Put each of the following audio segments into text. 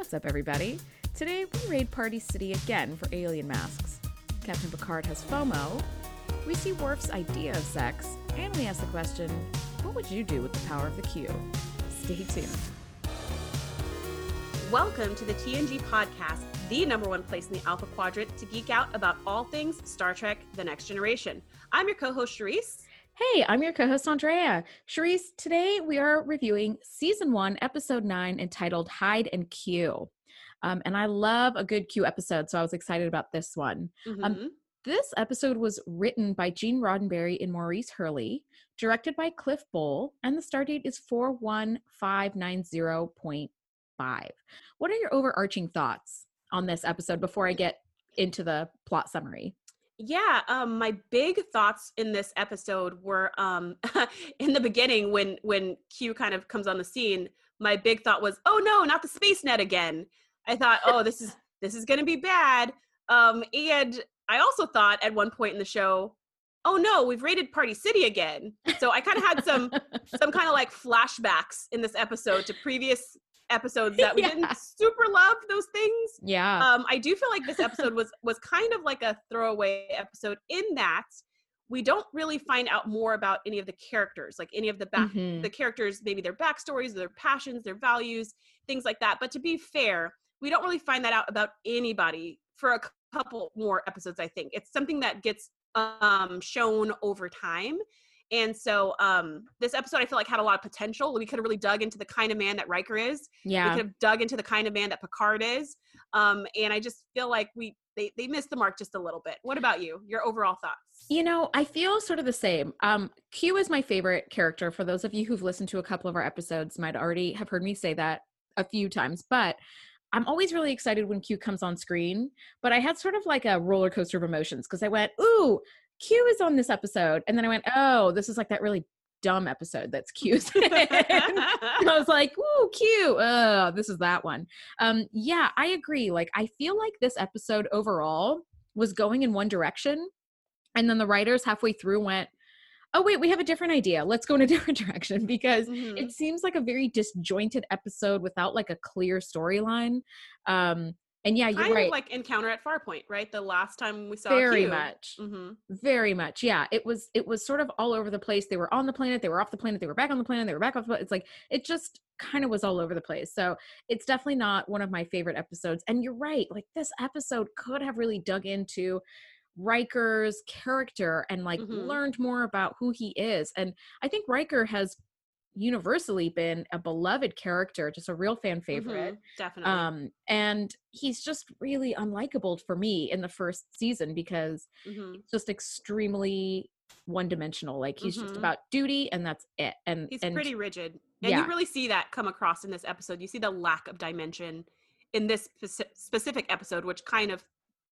What's up, everybody? Today we raid Party City again for alien masks. Captain Picard has FOMO. We see Worf's idea of sex, and we ask the question what would you do with the power of the Q? Stay tuned. Welcome to the TNG podcast, the number one place in the Alpha Quadrant to geek out about all things Star Trek The Next Generation. I'm your co host, Charisse. Hey, I'm your co host, Andrea. Charisse, today we are reviewing season one, episode nine, entitled Hide and Q. Um, and I love a good Q episode, so I was excited about this one. Mhm. Um, this episode was written by Gene Roddenberry and Maurice Hurley, directed by Cliff Bole, and the stardate is 41590.5. What are your overarching thoughts on this episode before I get into the plot summary? Yeah, um, my big thoughts in this episode were um, in the beginning when when Q kind of comes on the scene. My big thought was, "Oh no, not the space net again!" I thought, "Oh, this is this is going to be bad." Um, and I also thought at one point in the show, "Oh no, we've raided Party City again." So I kind of had some some kind of like flashbacks in this episode to previous episodes that we Yeah. didn't super love those things yeah. um i do feel like this episode was was kind of like a throwaway episode in that we don't really find out more about any of the characters like any of the back Mhm. the characters maybe their backstories their passions their values things like that but to be fair we don't really find that out about anybody for a couple more episodes i think it's something that gets um shown over time and so um this episode i feel like had a lot of potential we could have really dug into the kind of man that Riker is Yeah. we could have dug into the kind of man that Picard is. Um, and I just feel like we they, they missed the mark just a little bit. What about you? Your overall thoughts? You know, I feel sort of the same. Um, Q is my favorite character. For those of you who've listened to a couple of our episodes, might already have heard me say that a few times. But I'm always really excited when Q comes on screen. But I had sort of like a roller coaster of emotions because I went, "Ooh, Q is on this episode," and then I went, "Oh, this is like that really dumb episode that's Q's." in." I was like, "Ooh, Q! Oh, this is that one." Um, yeah, I agree. Like, I feel like this episode overall was going in one direction, and then the writers halfway through went, "Oh, wait, we have a different idea. Let's go in a different direction." Because Mhm. it seems like a very disjointed episode without like a clear storyline. Um, and yeah, you're kind right. of like Encounter at Farpoint, right? The last time we saw very Q. much Mhm. very much yeah it was it was sort of all over the place they were on the planet they were off the planet they were back on the planet they were back off the planet it's like it just kind of was all over the place so it's definitely not one of my favorite episodes and you're right like this episode could have really dug into Riker's character and like Mhm. learned more about who he is and I think Riker has universally been a beloved character just a real fan favorite Mhm. Definitely. um and he's just really unlikable for me in the first season because Mhm. it's just extremely one dimensional like he's just Mhm. about duty and that's it and He's and pretty rigid. And yeah. you really see that come across in this episode. You see the lack of dimension in this speci- specific episode, which kind of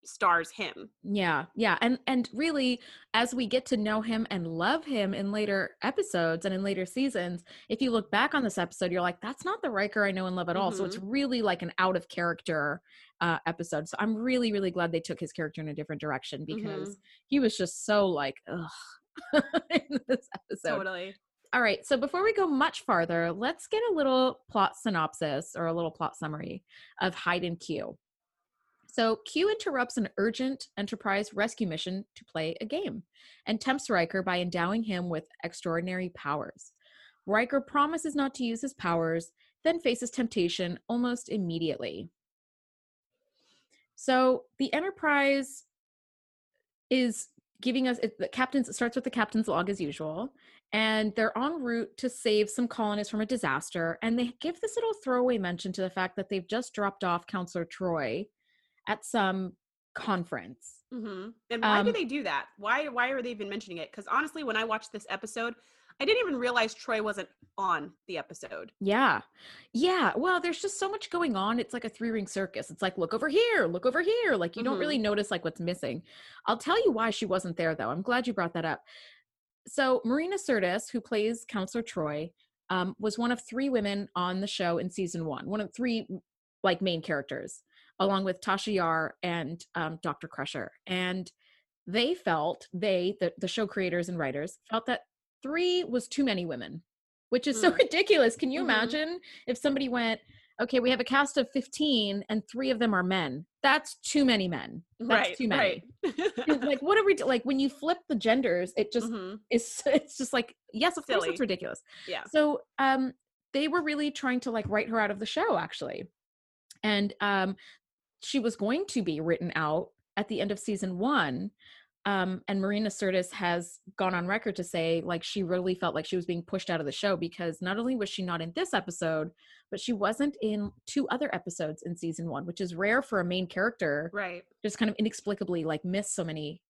stars him. yeah yeah and and really as we get to know him and love him in later episodes and in later seasons if you look back on this episode you're like that's not the Riker I know and love at all so it's really like an out of character uh episode so I'm really really glad they took his character in a different direction because he was just so like ugh in this episode Totally. All right. So before we go much farther, let's get a little plot synopsis or a little plot summary of Hide and Q. So Q interrupts an urgent Enterprise rescue mission to play a game and tempts Riker by endowing him with extraordinary powers. Riker promises not to use his powers, then faces temptation almost immediately. So the Enterprise is giving us the captain's it starts with the captain's log as usual and they're en route to save some colonists from a disaster and they give this little throwaway mention to the fact that they've just dropped off counselor troi at some conference hmm And why do Um, they do that? Why why are they even mentioning it? Because honestly, when I watched this episode, I didn't even realize Troi wasn't on the episode. yeah yeah well there's just so much going on it's like a three ring circus it's like look over here look over here like you don't Mhm. really notice like what's missing i'll tell you why she wasn't there though i'm glad you brought that up so marina sirtis who plays counselor troi um, was one of three women on the show in season one one of three like main characters along with tasha yar and um, dr crusher and they felt they the, the show creators and writers felt that three was too many women which is so Mm. ridiculous can you Mhm. imagine if somebody went okay, we have a cast of 15 and three of them are men. That's too many men. That's right. too many. Right. like what are we do- like when you flip the genders, it just Mhm. is it's just like yes, of course it's ridiculous. Yeah. So um they were really trying to like write her out of the show actually. And um she was going to be written out at the end of season 1. Um and Marina Sirtis has gone on record to say like she really felt like she was being pushed out of the show because not only was she not in this episode, but she wasn't in two other episodes in season 1, which is rare for a main character Right. just kind of inexplicably like miss so many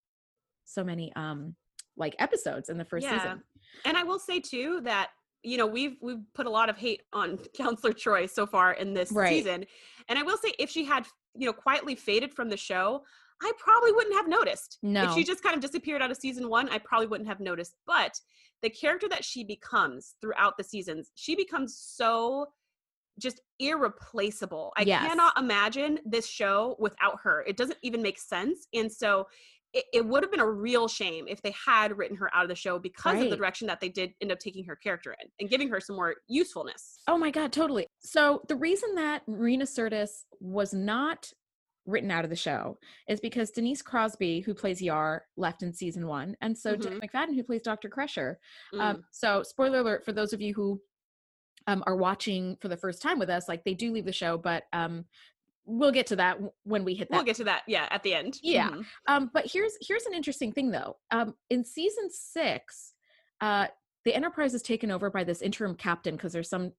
so many um like episodes in the first Yeah. season. And I will say too that you know we've we've put a lot of hate on Counselor Troi so far in this Right. season, and I will say if she had you know quietly faded from the show, I probably wouldn't have noticed. No. If she just kind of disappeared out of season one, I probably wouldn't have noticed. But the character that she becomes throughout the seasons, she becomes so just irreplaceable. I Yes. cannot imagine this show without her. It doesn't even make sense. And so it, it would have been a real shame if they had written her out of the show because of the direction that they did end up taking her character in and giving her some more usefulness. Oh my god, totally. So the reason that Marina Sirtis was not written out of the show is because Denise Crosby, who plays Yar, left in season one, and so Jen McFadden, who plays Dr. Crusher. Mm. Um, so spoiler alert for those of you who um, are watching for the first time with us, like they do leave the show, but um, we'll get to that when we hit that we'll get to that, yeah, at the end. Yeah. Mhm. Um, but here's here's an interesting thing though. Um, in season six, uh, the Enterprise is taken over by this interim captain because there's some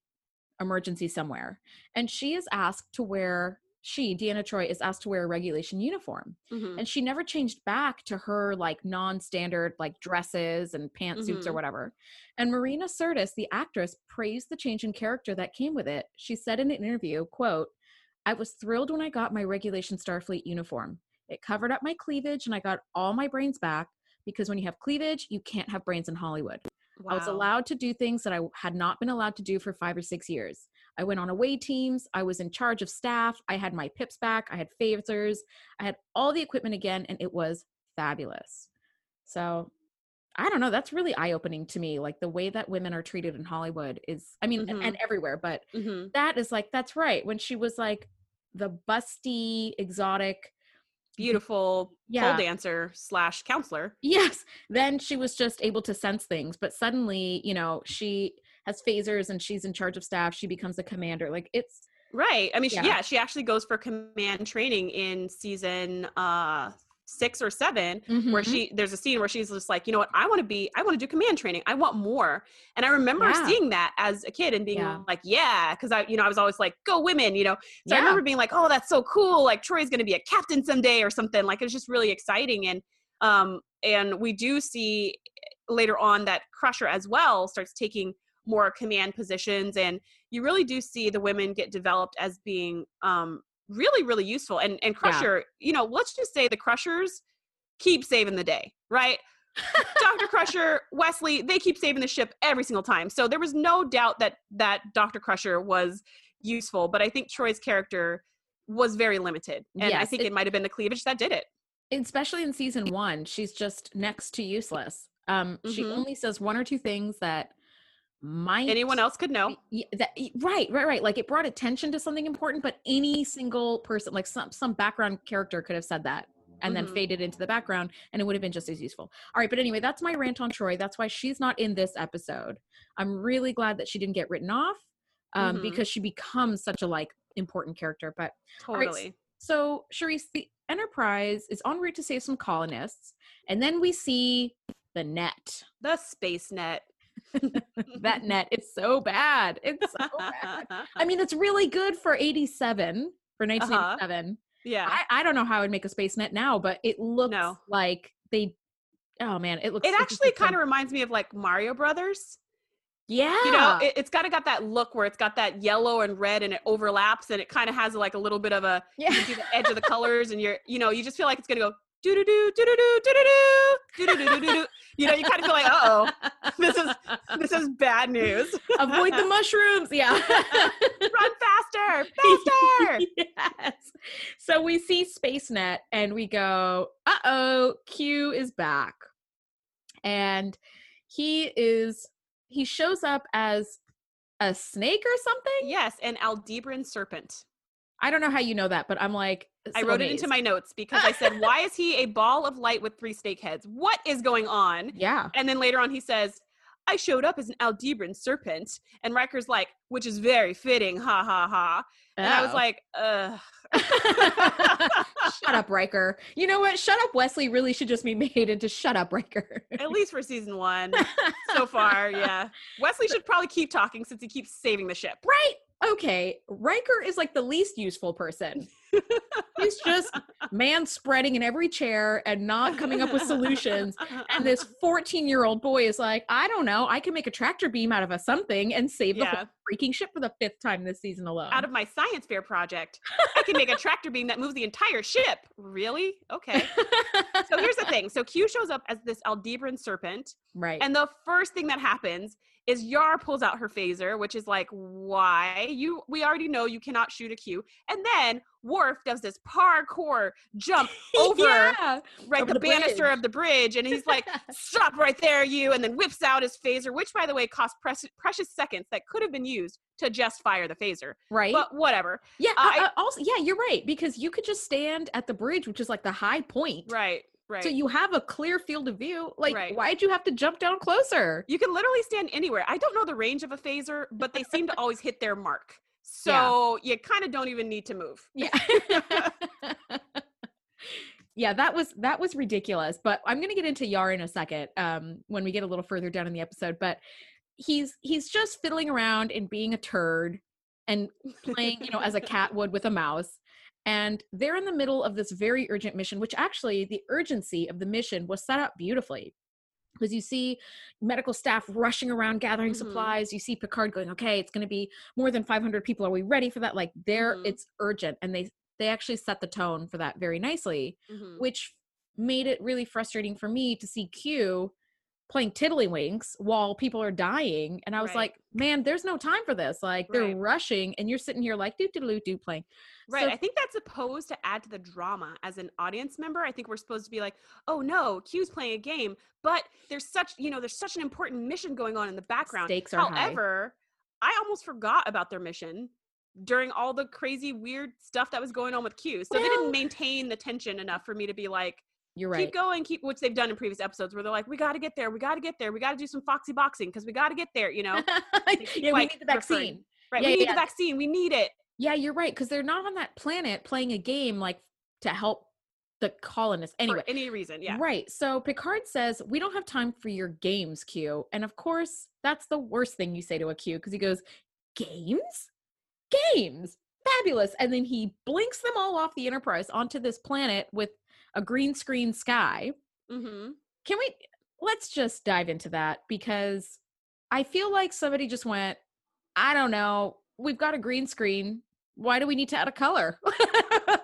emergency somewhere, and she is asked to wear. She, Deanna Troi, is asked to wear a regulation uniform, Mhm. and she never changed back to her like non-standard like dresses and pantsuits or Mhm. whatever. And Marina Sirtis, the actress, praised the change in character that came with it. She said in an interview, "quote I was thrilled when I got my regulation Starfleet uniform. It covered up my cleavage and I got all my brains back because when you have cleavage, you can't have brains in Hollywood. I was allowed to do things that I had not been allowed to do for five or six years. I went on away teams. I was in charge of staff. I had my pips back. I had phasers. I had all the equipment again, and it was fabulous. So I don't know. That's really eye opening to me. Like the way that women are treated in Hollywood is, I mean, and- and everywhere, but Mhm. that is like, that's right. When she was like the busty, exotic, Beautiful Yeah. pole dancer slash counselor. Yes. Then she was just able to sense things. But suddenly, you know, she has phasers and she's in charge of staff. She becomes a commander. Like it's Right. I mean, she, Yeah. yeah, she actually goes for command training in season uh six or 7 where Mhm. she there's a scene where she's just like, you know what, I want to be, I want to do command training. I want more. And I remember Yeah. seeing that as a kid and being Yeah. like, yeah, because I, you know, I was always like, go women, you know. So I remember being like, oh, that's so cool. Like Troi's gonna be a captain someday or something. Like it's just really exciting. And um, and we do see later on that Crusher as well starts taking more command positions and you really do see the women get developed as being um really really useful and and crusher you know let's just say the crushers keep saving the day right dr crusher wesley they keep saving the ship every single time so there was no doubt that that dr crusher was useful but i think troi's character was very limited and i think it- it might have been the cleavage that did it especially in season one, she's just next to useless. Um, she Mhm. only says one or two things that might anyone else could know. Y- that right right right. Like it brought attention to something important but any single person like some some background character could have said that and then Mhm. faded into the background and it would have been just as useful. All right but anyway that's my rant on troi. That's why she's not in this episode. I'm really glad that she didn't get written off um Mhm. because she becomes such a like important character but right, totally. so Charisse, the enterprise is en route to save some colonists and then we see the net. The space net that net is so bad it's so bad I mean, it's really good for 87, for uh-huh. 1987. yeah I, I don't know how I'd make a space net now, but it looks No. like they, oh man, it looks it actually kind of reminds me of like mario brothers yeah. you know it, it's kind of got that look where it's got that yellow and red and it overlaps and it kind of has like a little bit of a you yeah. see the edge of the colors and you're you know you just feel like it's gonna go do do do do do do do do do do do you know you kind of feel like uh-oh this is this is bad news Avoid the mushrooms. Yeah. run faster faster yes. So we see SpaceNet and we go, uh oh, Q is back. And he is, he shows up as a snake or something? Yes, an Aldebaran serpent. I don't know how you know that, but I'm like, uh, I so wrote it into my notes because I said, Why is he a ball of light with three snake heads? What is going on? Yeah. And then later on, he says, I showed up as an Aldebaran serpent. And Riker's like, Which is very fitting, ha ha ha. And I was Oh. like, Ugh. shut up, Riker. You know what? Shut up, Wesley really should just be made into shut up, Riker. At least for season one so far, yeah. Wesley should probably keep talking since he keeps saving the ship. right? Okay. Riker is like the least useful person. He's just man spreading in every chair and not coming up with solutions. And this 14 year old boy is like, I don't know, I can make a tractor beam out of a something and save the whole freaking ship for the fifth time this season alone. out of my science fair project, I can make a tractor beam that moves the entire ship. Really? Okay. So here's the thing. So Q shows up as this Aldebaran serpent, right. and the first thing that happens is Yar pulls out her phaser, which is like, why? You we already know you cannot shoot a Q. And then Worf does this parkour jump over yeah. right over the, the banister of the bridge and he's like stop right there you and then whips out his phaser which by the way cost precious, precious seconds that could have been used to just fire the phaser Right. but whatever yeah. I- uh, uh, also, yeah, you're right because you could just stand at the bridge, which is like the high point. right right So you have a clear field of view. Like, Right. why'd you have to jump down closer? you can literally stand anywhere i don't know the range of a phaser but they seem to always hit their mark Yeah. so you kind of don't even need to move Yeah. yeah, that was that was ridiculous. But I'm gonna get into Yar in a second, um, when we get a little further down in the episode. But he's he's just fiddling around and being a turd and playing, you know, as a cat would with a mouse. And they're in the middle of this very urgent mission, which actually the urgency of the mission was set up beautifully. Because you see medical staff rushing around gathering Mhm. supplies. You see Picard going, okay, it's going to be more than 500 people. Are we ready for that? Like, there, Mhm. it's urgent. And they, they actually set the tone for that very nicely, Mhm. which made it really frustrating for me to see Q playing tiddlywinks while people are dying. And I was Right. like, man, there's no time for this. Like, they're rushing, and you're sitting here like, doo doo doo doo playing. Right. So- I think that's supposed to add to the drama as an audience member. I think we're supposed to be like, oh no, Q's playing a game, but there's such, you know, there's such an important mission going on in the background. Stakes are high. However, I almost forgot about their mission during all the crazy, weird stuff that was going on with Q. So they didn't maintain the tension enough for me to be like, You're right. keep going, keep, which they've done in previous episodes where they're like, we got to get there, we got to get there, we got to do some foxy boxing because we got to get there, you know? yeah, we need the referring- vaccine. Right. Yeah, we need yeah. the vaccine. We need it. Yeah, you're right. Because they're not on that planet playing a game like to help the colonists. Anyway, For any reason. Yeah. Right. So Picard says, We don't have time for your games, Q. And of course, that's the worst thing you say to a Q because he goes, Games? Games. Fabulous. And then he blinks them all off the Enterprise onto this planet with a green screen sky. Mm-hmm. Can we let's just dive into that because I feel like somebody just went, I don't know, we've got a green screen. Why do we need to add a color?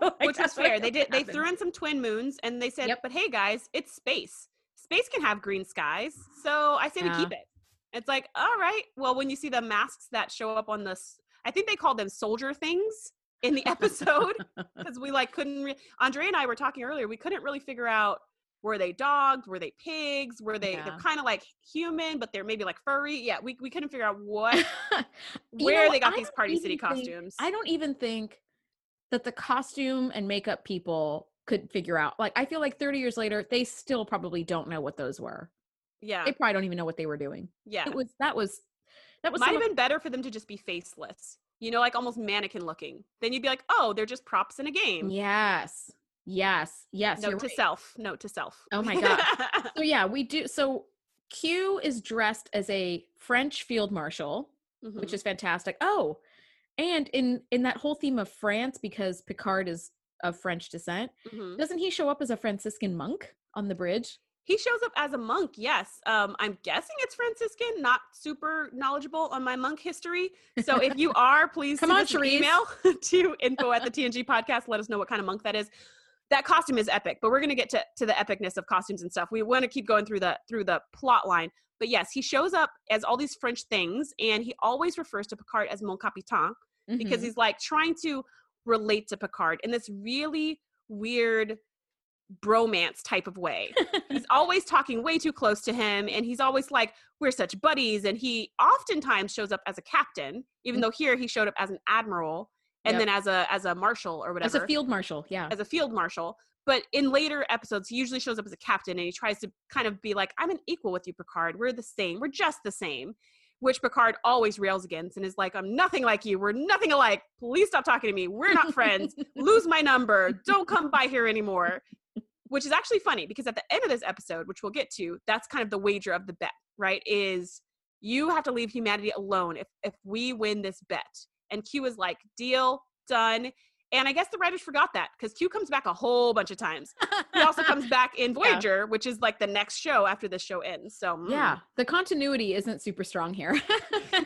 Like, which was that's what I fair. They did. They threw in some twin moons, and they said, Yep. "But hey, guys, it's space. Space can have green skies, so I say Yeah. we keep it." It's like, all right. Well, when you see the masks that show up on this, I think they call them soldier things in the episode because we like couldn't. Re- Andre and I were talking earlier. We couldn't really figure out were they dogs, were they pigs, were they? Yeah. They're kind of like human, but they're maybe like furry. Yeah, we we couldn't figure out what where know, they got I these Party City think- costumes. I don't even think that the costume and makeup people could figure out. Like, I feel like 30 years later, they still probably don't know what those were. yeah, They probably don't even know what they were doing. yeah. It was that was that was Might have been better for them to just be faceless, you know, like almost mannequin looking. Then you'd be like, oh, they're just props in a game. yes, yes, yes. Note to right. self. Note to self. Oh my God. So yeah, we do. So Q is dressed as a French field marshal, which Mhm. is fantastic. Oh, and in in that whole theme of France, because Picard is of French descent, Mhm. doesn't he show up as a Franciscan monk on the bridge? He shows up as a monk. Yes, um, I'm guessing it's Franciscan. Not super knowledgeable on my monk history. So if you are, please Come send on, us an email to info at the TNG podcast. Let us know what kind of monk that is. That costume is epic, but we're gonna get to, to the epicness of costumes and stuff. We want to keep going through the through the plot line. But yes, he shows up as all these French things, and he always refers to Picard as mon capitaine because Mhm. he's like trying to relate to Picard in this really weird bromance type of way. he's always talking way too close to him and he's always like we're such buddies and he oftentimes shows up as a captain even Mm. though here he showed up as an admiral and Yep. then as a as a marshal or whatever As a field marshal, yeah. as a field marshal but in later episodes he usually shows up as a captain and he tries to kind of be like i'm an equal with you picard we're the same we're just the same which picard always rails against and is like i'm nothing like you. We're nothing alike. Please stop talking to me. We're not friends. Lose my number. Don't come by here anymore. Which is actually funny because at the end of this episode which we'll get to that's kind of the wager of the bet right is you have to leave humanity alone if if we win this bet. And q is like deal. Done and I guess the writers forgot that because Q comes back a whole bunch of times. He also comes back in Voyager, which is like the next show after this show ends. So mm. Yeah, the continuity isn't super strong here.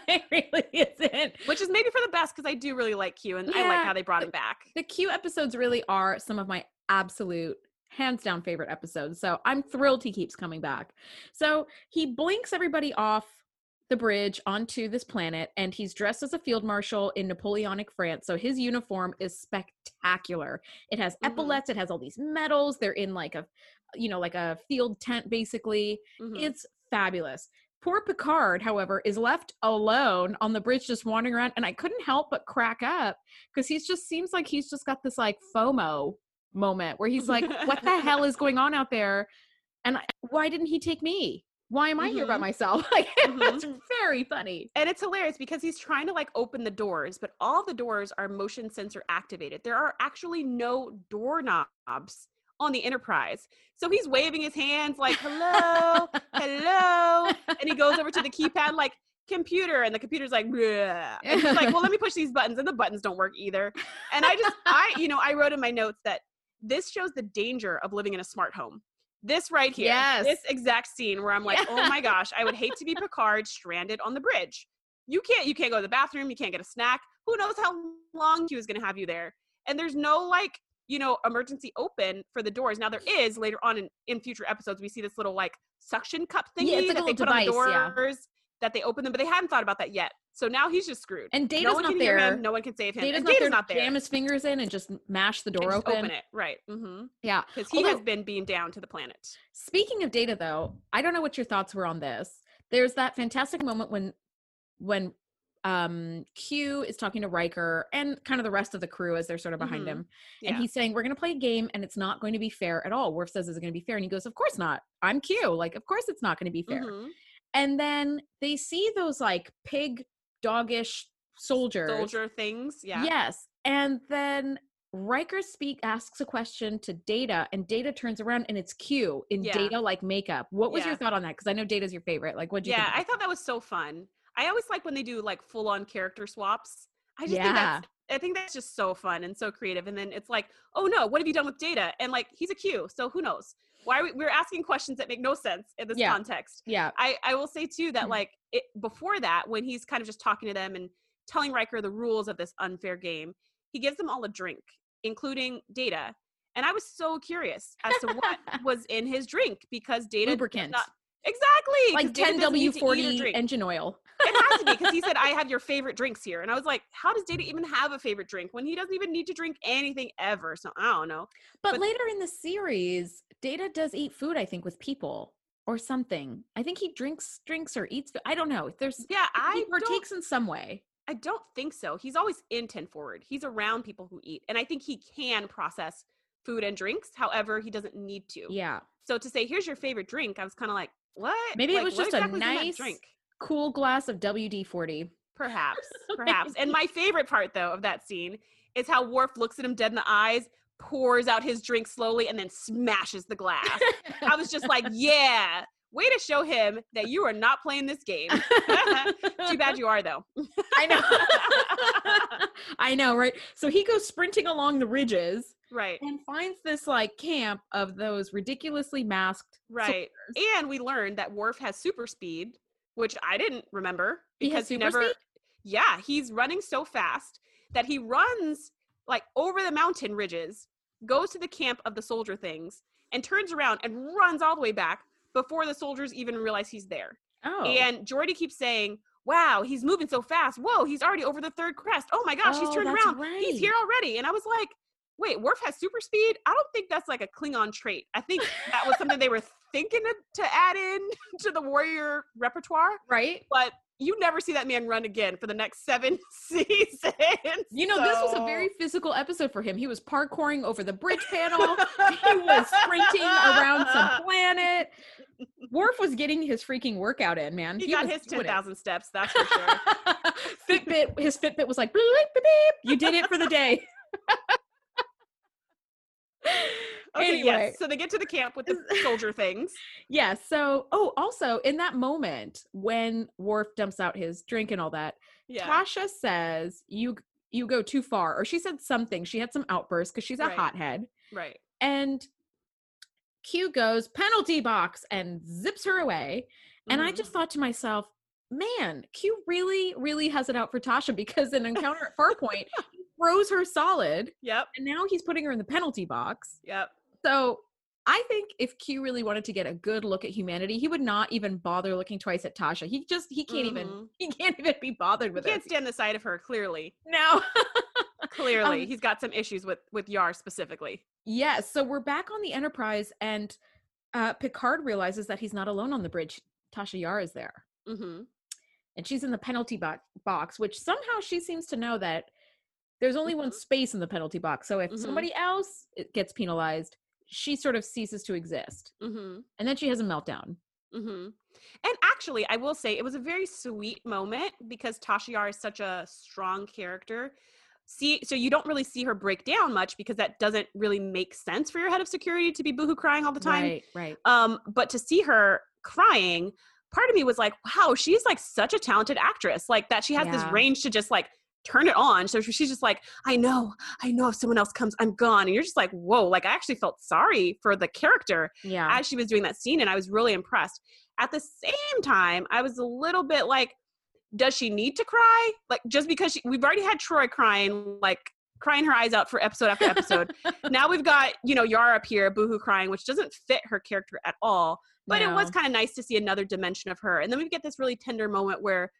it really isn't. which is maybe for the best because I do really like Q and I like how they brought him back. The Q episodes really are some of my absolute hands down favorite episodes. So I'm thrilled he keeps coming back. So he blinks everybody off the bridge onto this planet and he's dressed as a field marshal in Napoleonic France. So his uniform is spectacular. It has Mhm. epaulets, it has all these medals. They're in like a you know, like a field tent basically. Mhm. It's fabulous. Poor Picard, however, is left alone on the bridge just wandering around. And I couldn't help but crack up because he's just seems like he's just got this like FOMO moment where he's like, what the hell is going on out there? And I, why didn't he take me? Why am I here by Mhm. myself? Like, it Mhm. was very funny. And it's hilarious because he's trying to like open the doors, but all the doors are motion sensor activated. There are actually no doorknobs on the Enterprise. So he's waving his hands like, hello, hello. And he goes over to the keypad like, computer. And the computer's like, "Bleh." and he's like, well, let me push these buttons. And the buttons don't work either. And I just, I, you know, I wrote in my notes that this shows the danger of living in a smart home. This right here, Yes. this exact scene where I'm like, oh my gosh, I would hate to be Picard stranded on the bridge. You can't, you can't go to the bathroom, you can't get a snack. Who knows how long Q was going to have you there? And there's no like, you know, emergency open for the doors. Now there is later on in, in future episodes, we see this little like suction cup thingy Yeah, like that they put on the doors that they open them, but they hadn't thought about that yet. So now he's just screwed. And no Data's one not can hear there. him. No one can save him. Data's and not Data's there. not there. Jam his fingers in and just mash the door just open. it. Right. Mm-hmm. Yeah. Because he has been beamed down to the planet. Speaking of data though, I don't know what your thoughts were on this. There's that fantastic moment when when um Q is talking to Riker and kind of the rest of the crew as they're sort of behind Mhm. him. Yeah. And he's saying, We're gonna play a game and it's not going to be fair at all. Worf says, Is it gonna be fair? And he goes, Of course not. I'm Q. Like, of course it's not gonna be fair. Mhm. And then they see those like pig doggish soldiers. Soldier things. Yeah. Yes. And then Riker speak asks a question to Data, and Data turns around and it's Q in Yeah. Data like makeup. What was your thought on that? Because I know Data's your favorite. Like, what do you Yeah. think? I thought that was so fun. I always like when they do like full on character swaps. I just think that's I think that's just so fun and so creative. And then it's like, oh no, what have you done with data? And like he's a Q, so who knows? Why are we, we're asking questions that make no sense in this Yeah. context. yeah. I, I will say too that Mhm. like it, before that, when he's kind of just talking to them and telling Riker the rules of this unfair game, he gives them all a drink, including Data. And I was so curious as to what was in his drink because Data Lubricant. not exactly Like Data doesn't need to eat or 10W40 engine oil. It has to be because he said I have your favorite drinks here, and I was like, how does Data even have a favorite drink when he doesn't even need to drink anything ever? So I don't know. But, But- later in the series, Data does eat food, I think, with people or something. I think he drinks drinks or eats food. I don't know. There's Yeah, I partakes in some way. I don't think so. He's always in 10 forward. He's around people who eat. And I think he can process food and drinks. However, he doesn't need to. Yeah. So to say, here's your favorite drink, I was kind of like, what? Maybe it was just a exactly that nice drink. Cool glass of WD 40. Perhaps, perhaps. And my favorite part, though, of that scene is how Worf looks at him dead in the eyes, pours out his drink slowly, and then smashes the glass. I was just like, yeah, way to show him that you are not playing this game. Too bad you are, though. I know. I know, right? So he goes sprinting along the ridges right, and finds this like camp of those ridiculously masked. right. And we learned that Worf has super speed, which I didn't remember He has because he, super never. speed? Yeah, he's running so fast that he runs like over the mountain ridges, goes to the camp of the soldier things, and turns around and runs all the way back before the soldiers even realize he's there. Oh. And Geordi keeps saying, Wow, he's moving so fast. Whoa, he's already over the third crest. Oh my gosh, he's Oh, turned that's around. He's here already. And I was like, wait, Worf has super speed? I don't think that's like a Klingon trait. I think that was something they were thinking to, to add in to the warrior repertoire. Right. But you never see that man run again for the next seven seasons. You know, so... this was a very physical episode for him. He was parkouring over the bridge panel. he was sprinting around some planet. Worf was getting his freaking workout in, man. He, he got his 10,000 steps, that's for sure. Fitbit, his Fitbit was like, beep, beep, beep. you did it for the day. okay, anyway. yes. So they get to the camp with the soldier things. Yes. Yeah, so, oh, also in that moment when Worf dumps out his drink and all that, yeah. Tasha says, "You you go too far," or she said something. She had some outbursts because she's a right. hothead. Right. And Q goes penalty box and zips her away. Mm-hmm. And I just mm-hmm. thought to myself, man, Q really, really has it out for Tasha because in Encounter at Farpoint, throws her solid. Yep. And now he's putting her in the penalty box. Yep. So I think if Q really wanted to get a good look at humanity, he would not even bother looking twice at Tasha. He just he can't mm-hmm. even he can't even be bothered with he Can't stand the sight of her. Clearly, no. clearly, um, he's got some issues with with Yar specifically. Yes. So we're back on the Enterprise, and uh, Picard realizes that he's not alone on the bridge. Tasha Yar is there. Mm-hmm. And she's in the penalty bo- box, which somehow she seems to know that there's only mm-hmm. one space in the penalty box. So if mm-hmm. somebody else gets penalized, she sort of ceases to exist. Mm-hmm. And then she has a meltdown. Mm-hmm. And actually, I will say it was a very sweet moment because Tasha Yar is such a strong character see so you don't really see her break down much because that doesn't really make sense for your head of security to be boohoo crying all the time right right um but to see her crying part of me was like wow she's like such a talented actress like that she has yeah. this range to just like turn it on so she's just like i know i know if someone else comes i'm gone and you're just like whoa like i actually felt sorry for the character yeah as she was doing that scene and i was really impressed at the same time i was a little bit like does she need to cry? Like just because she, we've already had Troi crying, like crying her eyes out for episode after episode. now we've got you know Yara up here, boohoo crying, which doesn't fit her character at all. But no. it was kind of nice to see another dimension of her. And then we get this really tender moment where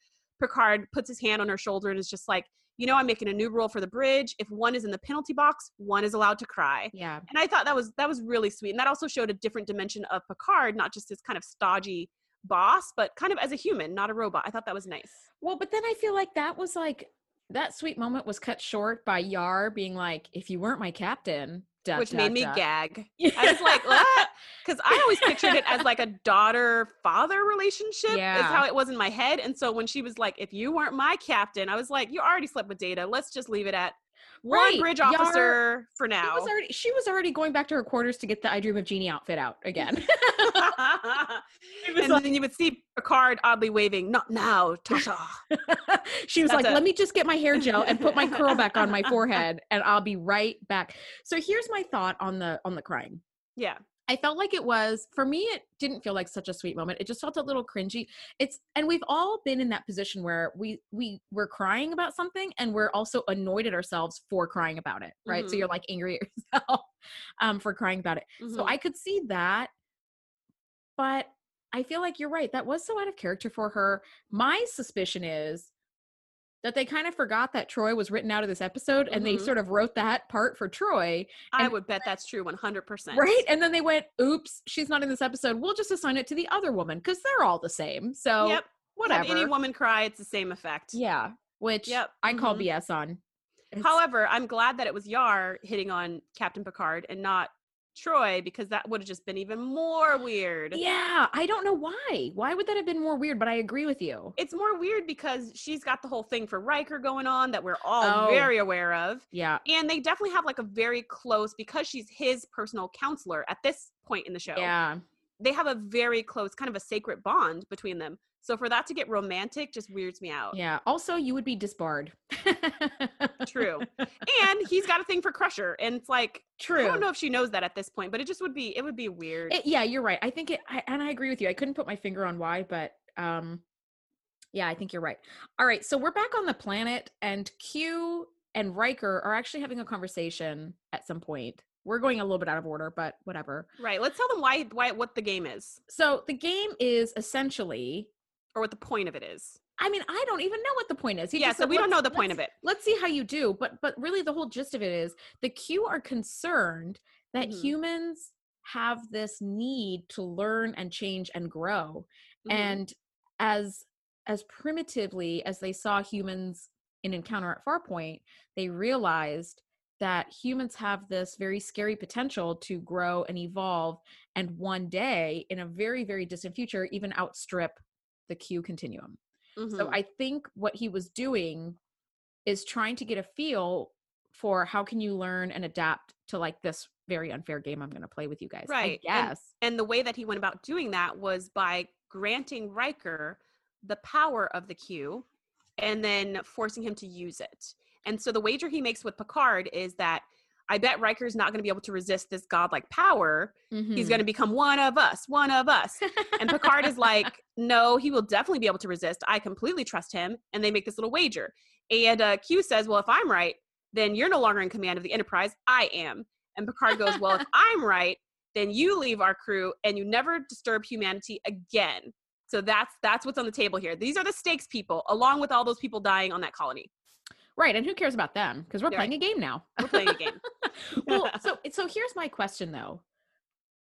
Picard puts his hand on her shoulder and is just like, you know, I'm making a new rule for the bridge. If one is in the penalty box, one is allowed to cry. Yeah. And I thought that was that was really sweet. And that also showed a different dimension of Picard, not just this kind of stodgy boss, but kind of as a human, not a robot. I thought that was nice. Well, but then I feel like that was like that sweet moment was cut short by Yar being like, "If you weren't my captain." Which made me gag. Yeah. I was like, "What?" Because I always pictured it as like a daughter-father relationship. Yeah. Is how it was in my head. And so when she was like, "If you weren't my captain," I was like, "You already slept with Data. Let's just leave it at right. one bridge officer Yar, for now. She was, already, she was already going back to her quarters to get the I Dream of Jeannie outfit out again. and like, then you would see Picard oddly waving, "Not now, Tasha." she was That's like, "Let me just get my hair gel and put my curl back on my forehead, and I'll be right back." So here's my thought on the on the crying. Yeah. I felt like it was for me it didn't feel like such a sweet moment. It just felt a little cringy. It's and we've all been in that position where we we we're crying about something and we're also annoyed at ourselves for crying about it, right? Mm-hmm. So you're like angry at yourself um for crying about it. Mm-hmm. So I could see that but I feel like you're right. That was so out of character for her. My suspicion is that they kind of forgot that Troi was written out of this episode and mm-hmm. they sort of wrote that part for Troi. I would bet that's true 100%. Right? And then they went, oops, she's not in this episode. We'll just assign it to the other woman because they're all the same. So, yep. whatever. Have any woman cry, it's the same effect. Yeah. Which yep. I call mm-hmm. BS on. It's- However, I'm glad that it was Yar hitting on Captain Picard and not Troi because that would have just been even more weird. Yeah, I don't know why. Why would that have been more weird? But I agree with you. It's more weird because she's got the whole thing for Riker going on that we're all oh, very aware of. Yeah. And they definitely have like a very close because she's his personal counselor at this point in the show. Yeah. They have a very close kind of a sacred bond between them. So for that to get romantic just weirds me out. Yeah. Also, you would be disbarred. True. And he's got a thing for Crusher, and it's like true. I don't know if she knows that at this point, but it just would be it would be weird. It, yeah, you're right. I think it, I, and I agree with you. I couldn't put my finger on why, but um, yeah, I think you're right. All right, so we're back on the planet, and Q and Riker are actually having a conversation at some point we're going a little bit out of order, but whatever. Right. Let's tell them why why what the game is. So the game is essentially or what the point of it is. I mean, I don't even know what the point is. He yeah, so said, we don't know the point of it. Let's see how you do. But but really the whole gist of it is the Q are concerned that Mhm. humans have this need to learn and change and grow. Mhm. And as as primitively as they saw humans in Encounter at Farpoint, they realized that humans have this very scary potential to grow and evolve and one day in a very very distant future even outstrip the Q continuum. So Mhm. I think what he was doing is trying to get a feel for how can you learn and adapt to like this very unfair game I'm going to play with you guys. Right, I and- guess. and the way that he went about doing that was by granting Riker the power of the Q and then forcing him to use it. And so the wager he makes with Picard is that I bet Riker's not going to be able to resist this godlike power. He's going to become one of us, one of us. And Picard is like, no, he will definitely be able to resist. I completely trust him. And they make this little wager. And uh, Q says, well, if I'm right, then you're no longer in command of the Enterprise. I am. And Picard goes, well, if I'm right, then you leave our crew and you never disturb humanity again. So that's that's what's on the table here. These are the stakes people, along with all those people dying on that colony. Right, and who cares about them because we're playing a game now. We're playing a game. well, so so here's my question though.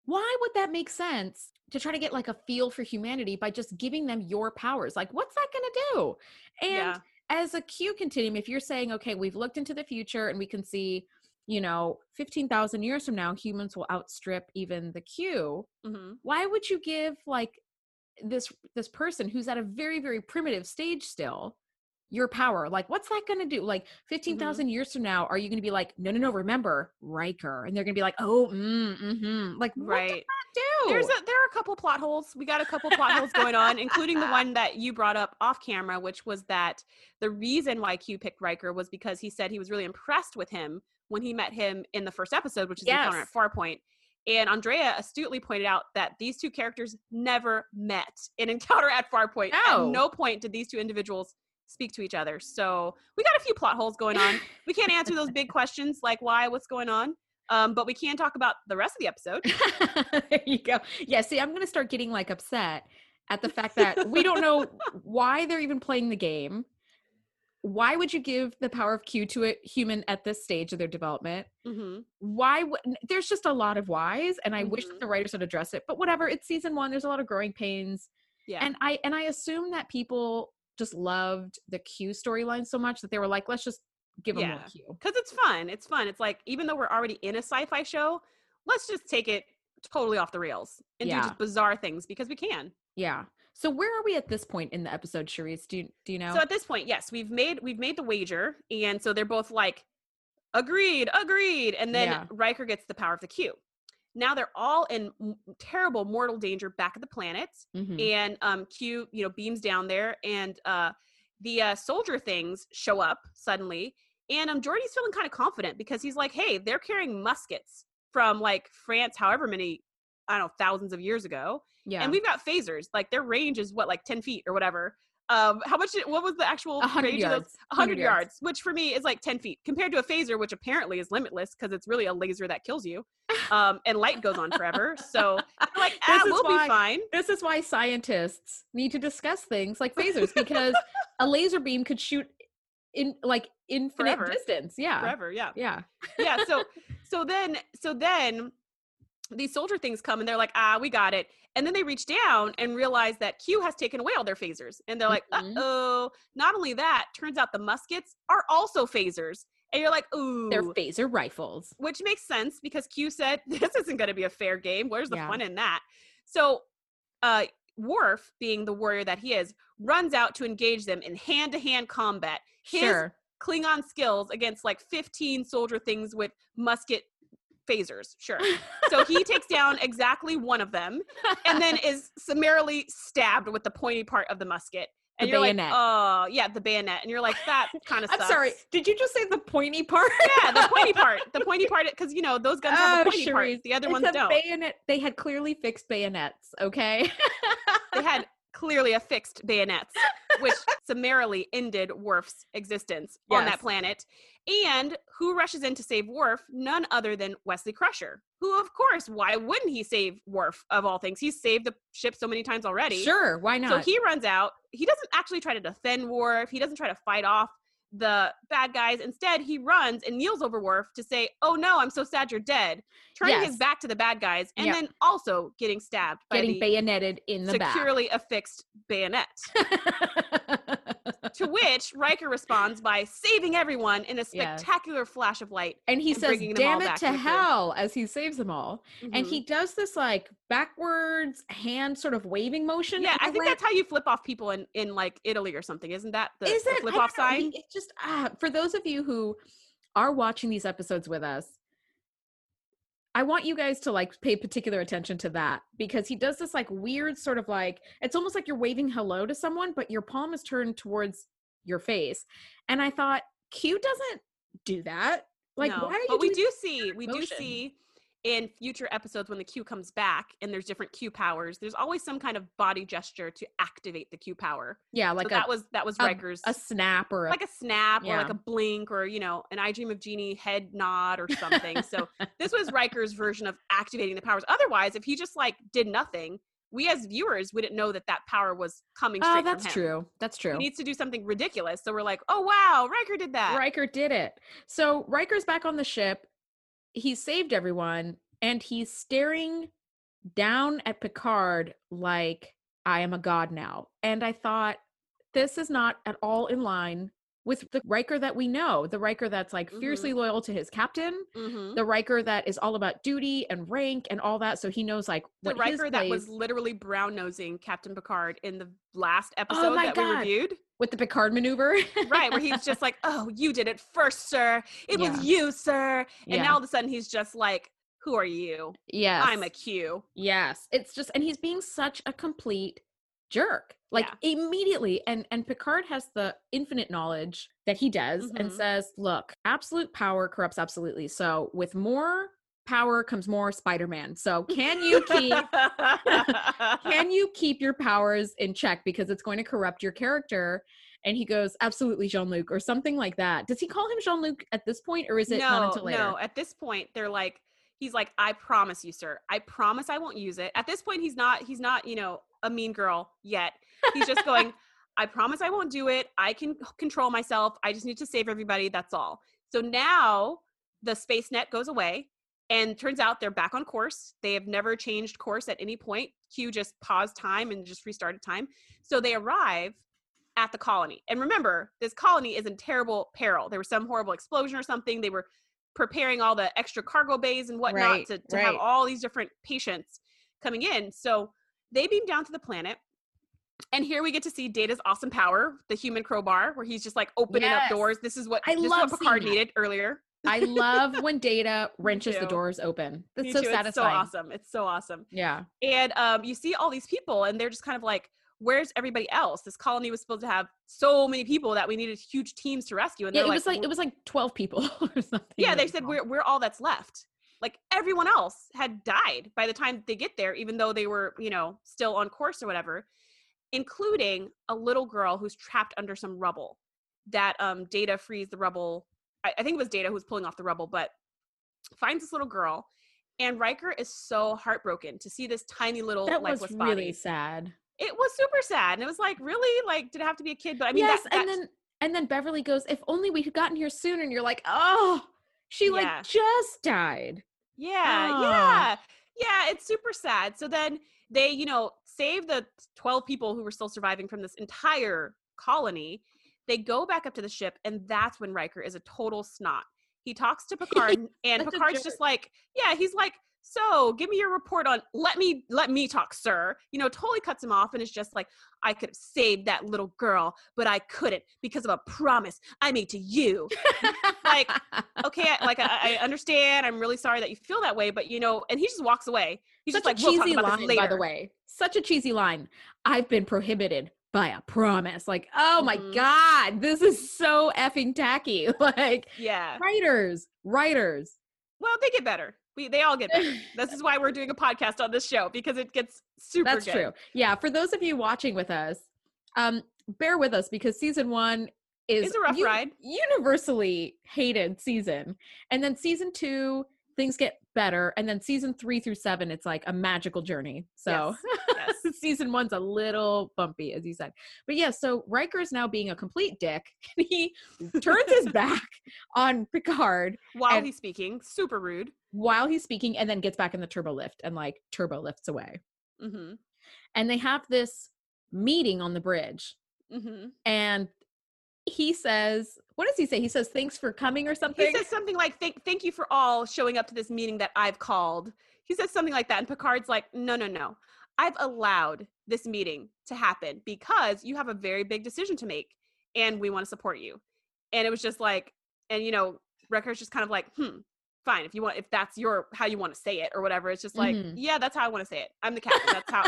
Why would that make sense to try to get like a feel for humanity by just giving them your powers? Like what's that going to do? And yeah. as a Q continuum, if you're saying, okay, we've looked into the future and we can see, you know, 15,000 years from now, humans will outstrip even the Q, hmm why would you give like this this person who's at a very very primitive stage still your power like what's that going to do like 15,000 years from now are you going to be like no no no remember Riker and they're going to be like oh mm, mm-hmm. like what Right. does that do There's a there are a couple plot holes. We got a couple plot holes going on, including the one that you brought up off camera, which was that the reason why Q picked Riker was because he said he was really impressed with him when he met him in the first episode, which is Encounter at Yes. Farpoint. And Andrea astutely pointed out that these two characters never met in Encounter at Farpoint. No. At no point did these two individuals speak to each other. So we got a few plot holes going on. we can't answer those big questions like why, what's going on. Um, but we can talk about the rest of the episode. there you go yeah see i'm going to start getting like upset at the fact that we don't know why they're even playing the game why would you give the power of q to a human at this stage of their development hmm why would there's just a lot of whys and i wish Mhm. that the writers would address it but whatever it's season one there's a lot of growing pains Yeah. and i and i assume that people just loved the q storyline so much that they were like let's just give them more Yeah. q because it's fun. It's fun. It's like even though we're already in a sci-fi show, let's just take it totally off the rails and Yeah. do just bizarre things because we can. yeah so where are we at this point in the episode Charisse? do you do you know So at this point, yes, we've made we've made the wager, and so they're both like, agreed, agreed, and then Yeah. Riker gets the power of the Q. Now they're all in terrible mortal danger back at the planet, Mhm. and um, Q, you know, beams down there, and uh, the uh, soldier things show up suddenly, and um, Geordi's feeling kind of confident because he's like, hey, they're carrying muskets from like France, however many, I don't know, thousands of years ago, yeah and we've got phasers. Like their range is what, like ten feet or whatever. Um, how much? What was the actual hundred range of those? yards 100 yards, which for me is like 10 feet compared to a phaser, which apparently is limitless because it's really a laser that kills you. Um, and light goes on forever. So like, ah, This is we'll why- be fine. This is why scientists need to discuss things like phasers because a laser beam could shoot in like infinite Forever. distance. Yeah. Forever. Yeah. Yeah. Yeah. So, so then, so then these soldier things come and they're like, ah, we got it. And then they reach down and realize that Q has taken away all their phasers. And they're like, uh Mhm. oh. Not only that, turns out the muskets are also phasers. And you're like, ooh. They're phaser rifles. which makes sense because Q said this isn't going to be a fair game. Where's the Yeah. fun in that? So, uh, Worf, being the warrior that he is, runs out to engage them in hand-to-hand combat. His Sure. Klingon skills against like 15 soldier things with musket phasers. Sure. So he takes down exactly one of them and then is summarily stabbed with the pointy part of the musket. And The you're bayonet. like, oh, yeah, the bayonet. And you're like, that kind of I'm sucks. sorry. Did you just say the pointy part? Yeah, the pointy part. The pointy part, because, you know, those guns have a Oh, pointy part. The other it's ones don't. bayonet. They had clearly fixed bayonets. Okay. they had clearly affixed bayonets, which summarily ended Worf's existence on that planet. And who rushes in to save Worf? None other than Wesley Crusher, who, of course, why wouldn't he save Worf of all things? He's saved the ship so many times already. Sure, why not? So he runs out. He doesn't actually try to defend Worf. He doesn't try to fight off the bad guys. Instead, he runs and kneels over Worf to say, "Oh no, I'm so sad you're dead," turning Yes. his back to the bad guys, and Yep. then also getting stabbed by Getting bayoneted in the securely affixed bayonet. to which Riker responds by saving everyone in a spectacular flash of light. and he and says, bringing them all "Damn it back to the hell!" as he saves them all. And Mhm. he does this like backwards hand sort of waving motion. yeah, I think that's how you flip off people in in like Italy or something. Isn't that the, Is the it flip off know. sign? It just ah, for those of you who are watching these episodes with us, I want you guys to like pay particular attention to that because he does this like weird sort of like it's almost like you're waving hello to someone, but your palm is turned towards your face. And I thought Q doesn't do that. Like, no, why are you? but we do see we do see in future episodes when the Q comes back and there's different Q powers. There's always some kind of body gesture to activate the Q power. Yeah, like so a, that was that was a- Riker's a snap or a, like a snap or like a blink or you know an I Dream of Jeannie head nod or something. so this was Riker's version of activating the powers. Otherwise, if he just like did nothing, we as viewers wouldn't know that that power was coming oh, straight oh, that's true. That's true. He needs to do something ridiculous. So we're like, oh wow, Riker did that. Riker did it. So Riker's back on the ship. He saved everyone and he's staring down at Picard like, I am a god now. And I thought, this is not at all in line with the Riker that we know, the Riker that's like fiercely loyal to his captain, Mhm. the Riker that is all about duty and rank and all that. So he knows like The Riker that was literally brown nosing Captain Picard in the last episode Oh that God. we reviewed. With the Picard maneuver. Right, where he's just like, Oh, you did it first, sir. It Yeah. was you, sir. And Yeah. now all of a sudden he's just like, Who are you? yes. I'm a Q. Yes. It's just and he's being such a complete jerk. Like immediately and and Picard has the infinite knowledge that he does and Mhm. says, "Look, absolute power corrupts absolutely. So with more power comes more Spider-Man. So can you keep can you keep your powers in check because it's going to corrupt your character?" And he goes, "Absolutely, Jean-Luc," or something like that. Does he call him Jean-Luc at this point or is it not no, until later? no. At this point, they're like, he's like, I promise you, sir. I promise I won't use it. At this point, he's not, he's not, you know, a mean girl yet. He's just going, I promise I won't do it. I can control myself. I just need to save everybody. That's all. So now the space net goes away. And turns out they're back on course. They have never changed course at any point. Q just paused time and just restarted time. So they arrive at the colony. And remember, this colony is in terrible peril. There was some horrible explosion or something. They were preparing all the extra cargo bays and whatnot Right, to, to have all these different patients coming in. So they beam down to the planet. And here we get to see Data's awesome power, the human crowbar, where he's just like opening Yes. up doors. This is what I this love is what Picard needed earlier. I love when Data wrenches the doors open. That's Me so too. satisfying. It's so awesome. It's so awesome. Yeah. And um, you see all these people, and they're just kind of like, "Where's everybody else?" This colony was supposed to have so many people that we needed huge teams to rescue. And Yeah, it was like "W- it was like 12 people or something. yeah, they said we're we're all that's left. Like everyone else had died by the time they get there, even though they were you know still on course or whatever, including a little girl who's trapped under some rubble. That um, Data frees the rubble. I, I think it was Data who was pulling off the rubble, but finds this little girl. And Riker is so heartbroken to see this tiny little that was lifeless really body. sad. It was super sad, and it was like, really, like, did it have to be a kid? But I mean, yes, that, and then and then Beverly goes, "If only we had gotten here sooner." And you're like, "Oh, she like just died." Yeah, Ah. yeah. Yeah, it's super sad. So then they, you know, save the 12 people who were still surviving from this entire colony. They go back up to the ship, and that's when Riker is a total snot. He talks to Picard, and Picard's just like, yeah, he's like, so give me your report on let me let me talk sir you know totally cuts him off and is just like i could have saved that little girl but i couldn't because of a promise i made to you Like, okay I- like I, I understand i'm really sorry that you feel that way but you know and he just walks away he's such just like a we'll cheesy this line, by the way. Such a cheesy line. I've been prohibited by a promise. Like, oh my Mhm. god, this is so effing tacky. Like, yeah writers, writers. well, they get better. We they all get better. this is why we're doing a podcast on this show because it gets super. That's good. true. Yeah, for those of you watching with us, um, bear with us because season one is It's a rough u- ride. universally hated season, and then season two things get better, and then season three through seven it's like a magical journey. So Yes. season one's a little bumpy, as you said. But yeah, so Riker is now being a complete dick. he turns his back on Picard While And- he's speaking, super rude. while he's speaking, and then gets back in the turbo lift and like turbo lifts away. Mm-hmm. And they have this meeting on the bridge, Mm-hmm. and he says, "What does he say?" He says, "Thanks for coming" or something. He says something like, "Thank, thank you for all showing up to this meeting that I've called." He says something like that, and Picard's like, "No, no, no. I've allowed this meeting to happen because you have a very big decision to make, and we want to support you." And it was just like, and you know, Riker's just kind of like, "Hmm, fine. If you want, if that's your how you want to say it or whatever." It's just like, Mhm. "Yeah, that's how I want to say it. I'm the captain. That's how.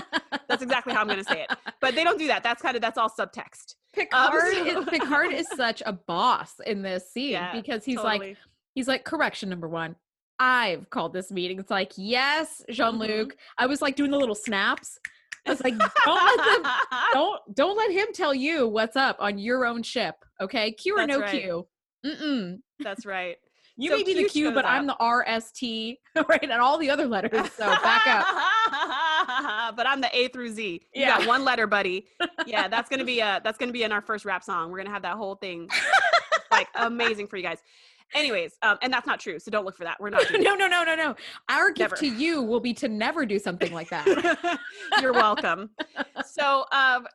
that's exactly how I'm going to say it." But they don't do that. That's kind of that's all subtext. Picard, so- is, Picard is such a boss in this scene Yeah, because he's like, he's like, correction number one. I've called this meeting. It's like, yes, Jean Luc. Mm-hmm. I was like doing the little snaps. I was like, don't let them, don't don't let him tell you what's up on your own ship. Okay, Q or That's no right. Q. Mm-mm. That's right. You So may be the Q but I'm the RST, right? And all the other letters. So back up. but I'm the A through Z. You Yeah. got one letter, buddy. Yeah, that's gonna be uh that's gonna be in our first rap song. We're gonna have that whole thing like amazing for you guys. Anyways, um, and that's not true, so don't look for that. We're not no, no, no, no, no. Our gift Never. to you will be to never do something like that. You're welcome. So, um,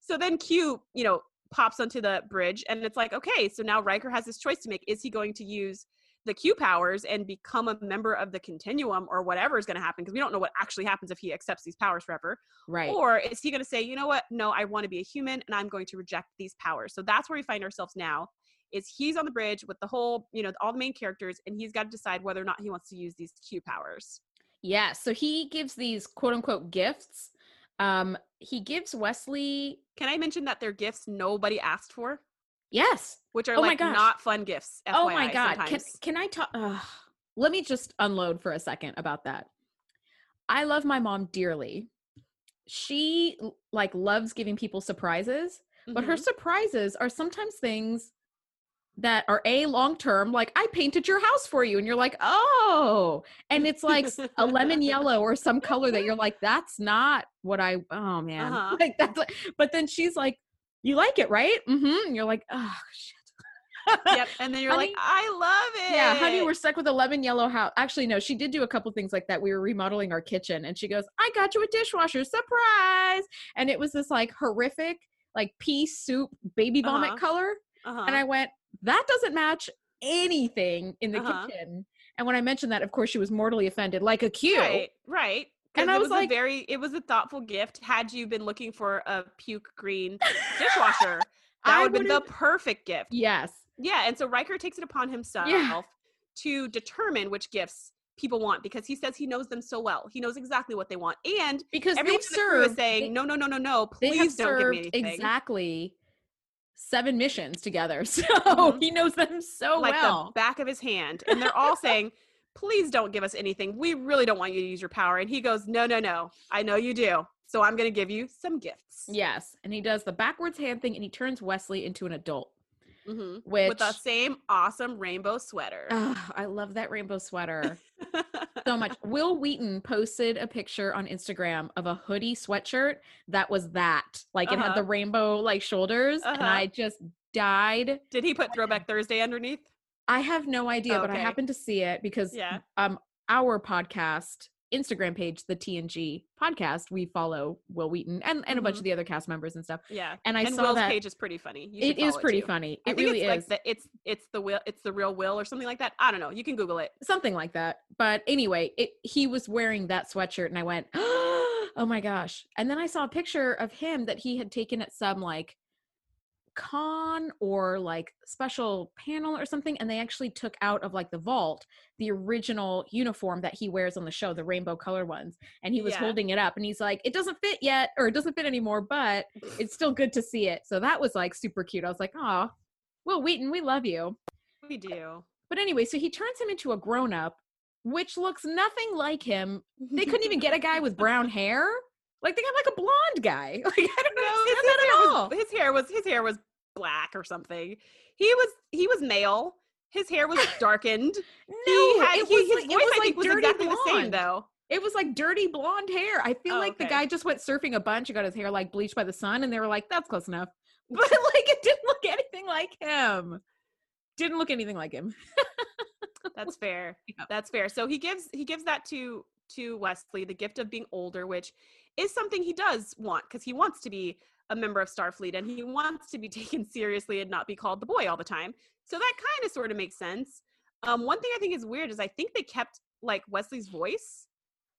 so then Q, you know, pops onto the bridge, and it's like, okay, so now Riker has this choice to make: is he going to use the Q powers and become a member of the Continuum, or whatever is going to happen? Because we don't know what actually happens if he accepts these powers forever. right. Or is he going to say, you know what? No, I want to be a human, and I'm going to reject these powers. So that's where we find ourselves now. Is he's on the bridge with the whole, you know, all the main characters, and he's got to decide whether or not he wants to use these Q powers. Yeah, so he gives these quote unquote gifts. Um, he gives Wesley, Can I mention that they're gifts nobody asked for? yes. which are Oh like not fun gifts. oh my god, can sometimes. can I talk? ugh. let me just unload for a second about that. I love my mom dearly. She like loves giving people surprises, but her Mhm. surprises are sometimes things that are a long term like i painted your house for you and you're like oh and it's like a lemon yellow or some color that you're like that's not what i oh man Uh-huh. like that's like, but then she's like you like it right mm-hmm and you're like oh shit yep, and then you're like, I love it. yeah honey we're stuck with a lemon yellow house actually no she did do a couple things like that we were remodeling our kitchen and she goes i got you a dishwasher surprise and it was this like horrific like pea soup baby vomit Uh-huh. color uh-huh. and I went, that doesn't match anything in the Uh-huh. kitchen. And when I mentioned that, of course, she was mortally offended, like a Q. right, right. And I it was was, like- a very, it was a thoughtful gift. Had you been looking for a puke green dishwasher, that would have been the perfect gift. Yes. Yeah, and so Riker takes it upon himself to determine which gifts people want because he says he knows them so well. He knows exactly what they want, and Because everyone they've crew is saying, they, "No, no, no, no, no! Please don't give me anything." exactly seven missions together. So Mhm. he knows them so like well. the back of his hand. And they're all saying, please don't give us anything. We really don't want you to use your power. And he goes, no, no, no. I know you do. So I'm going to give you some gifts. yes. And he does the backwards hand thing and he turns Wesley into an adult, Mhm. which With the same awesome rainbow sweater. I love that rainbow sweater. so much. Wil Wheaton posted a picture on Instagram of a hoodie sweatshirt that was that. Like it had Uh-huh. the rainbow like shoulders and Uh-huh. I just died. Did he put Throwback Thursday underneath? I have no idea, but I Okay. happened to see it because Yeah. um our podcast Instagram page, the TNG podcast, we follow Wil Wheaton and, and a bunch of mm-hmm. the other cast members and stuff. Yeah. And I and saw Will's that page is pretty funny. It is pretty funny. I It think really it's is. like the it's it's the will it's the real will or something like that. I don't know. You can Google it. something like that. But anyway, it, he was wearing that sweatshirt, and I went, "Oh my gosh!" And then I saw a picture of him that he had taken at some like con or like special panel or something, and they actually took out of like the vault the original uniform that he wears on the show, the rainbow color ones, and he was Yeah. holding it up, and he's like, "It doesn't fit yet, or it doesn't fit anymore, but it's still good to see it." So that was like super cute. I was like, "Oh, Wil Wheaton, we love you." We do. But anyway, so he turns him into a grown up which looks nothing like him. They couldn't even get a guy with brown hair. Like they got like a blonde guy. Like I don't know his, that hair at all. was, his hair was his hair was black or something. He was he was male. His hair was darkened. No, he had it he, was his like, voice was I like think was dirty exactly the same blonde. though. It was like dirty blonde hair. I feel Oh, like the guy just went surfing a bunch and got his hair like bleached by the sun, and they were like, "That's close enough." But like, it didn't look anything like him. Didn't look anything like him. That's fair. Yeah. That's fair. So he gives he gives that to to Wesley, the gift of being older, which is something he does want because he wants to be a member of Starfleet and he wants to be taken seriously and not be called the boy all the time. So that kind of sort of makes sense. Um, one thing I think is weird is I think they kept like Wesley's voice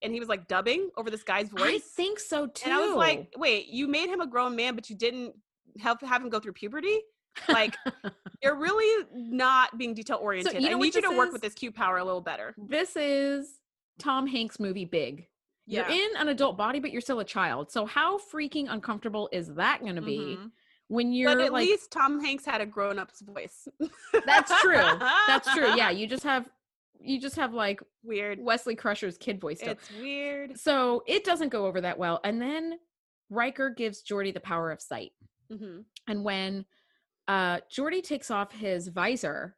and he was like dubbing over this guy's voice. I think so too. and I was like, wait, you made him a grown man, but you didn't help have him go through puberty? Like you're really not being detail oriented. So, you I know what need you to this work with this Q power a little better. this is Tom Hanks' movie Big. You're in an adult body, but you're still a child. So how freaking uncomfortable is that going to be Mhm. when you're But at like? least Tom Hanks had a grown up's voice. That's true. That's true. Yeah, you just have you just have like Weird. Wesley Crusher's kid voice still. It's weird. So it doesn't go over that well. And then Riker gives Geordi the power of sight. hmm And when uh Geordi takes off his visor,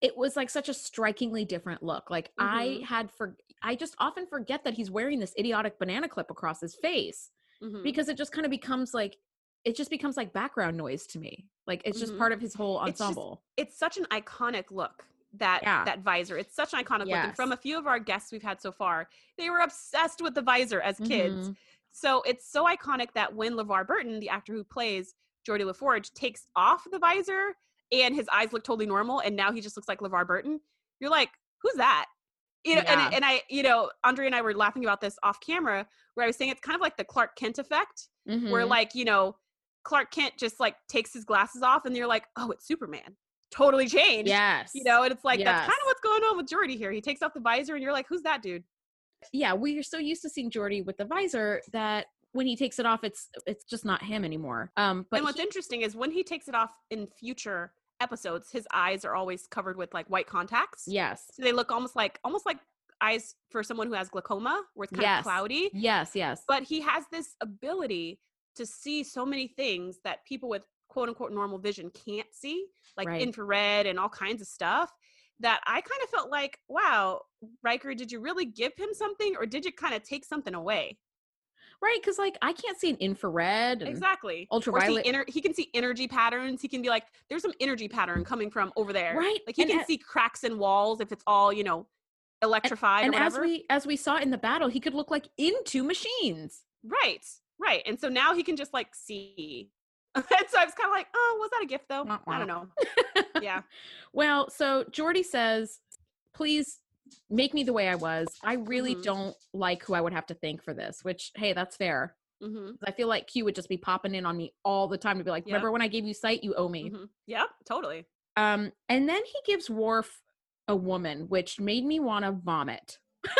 it was like such a strikingly different look. Like I Mhm. had for I just often forget that he's wearing this idiotic banana clip across his face hmm because it just kind of becomes like it just becomes like background noise to me. Like it's just Mhm. part of his whole It's just- ensemble. It's such an iconic look. That Yeah. that visor. It's such an iconic look. And from a few of our guests we've had so far, they were obsessed with the visor as kids. Mhm. So it's so iconic that when LeVar Burton, the actor who plays Geordi La Forge, takes off the visor and his eyes look totally normal, and now he just looks like LeVar Burton, you're like, who's that? You know, Yeah. and, and I, you know, Andre and I were laughing about this off camera, where I was saying it's kind of like the Clark Kent effect, where Mhm. like, you know, Clark Kent just like takes his glasses off and you're like, oh, it's Superman. Totally changed. yes. You know, and it's like that's kind of what's going on with Geordi here. He takes off the visor and you're like, who's that dude? yeah, we're so used to seeing Geordi with the visor that when he takes it off, it's it's just not him anymore. Um, but and what's he- interesting is when he takes it off in future episodes, his eyes are always covered with like white contacts. yes, So they look almost like almost like eyes for someone who has glaucoma, where it's kind Yes. of cloudy. yes, yes, But he has this ability to see so many things that people with quote unquote normal vision can't see, like Right. infrared and all kinds of stuff. That I kind of felt like, wow, Riker, did you really give him something or did you kind of take something away? Right. Because like I can't see an infrared. Exactly. Ultraviolet- ener- he can see energy patterns. He can be like, there's some energy pattern coming from over there. Right. Like he and can a- see cracks in walls if it's all, you know, electrified And or as we as we saw in the battle, he could look like into machines. right. Right. And so now he can just like see. and so I was kind of like, oh, was that a gift though? I don't know. Yeah. Well, so Geordi says, please make me the way I was. I really Mhm. don't like who I would have to thank for this, which, hey, that's fair. hmm I feel like Q would just be popping in on me all the time to be like, Yep. remember when I gave you sight? You owe me. hmm Yep. Totally. Um, and then he gives Worf a woman, which made me want to vomit.